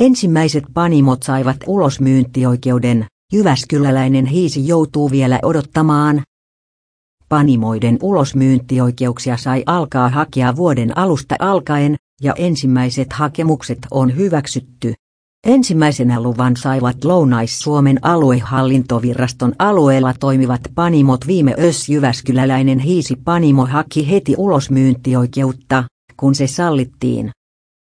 Ensimmäiset panimot saivat ulosmyyntioikeuden, Jyväskyläläinen hiisi joutuu vielä odottamaan. Panimoiden ulosmyyntioikeuksia sai alkaa hakea vuoden alusta alkaen, ja ensimmäiset hakemukset on hyväksytty. Ensimmäisenä luvan saivat Lounais-Suomen aluehallintoviraston alueella toimivat panimot viime ös Jyväskyläläinen hiisi panimo haki heti ulosmyyntioikeutta, kun se sallittiin.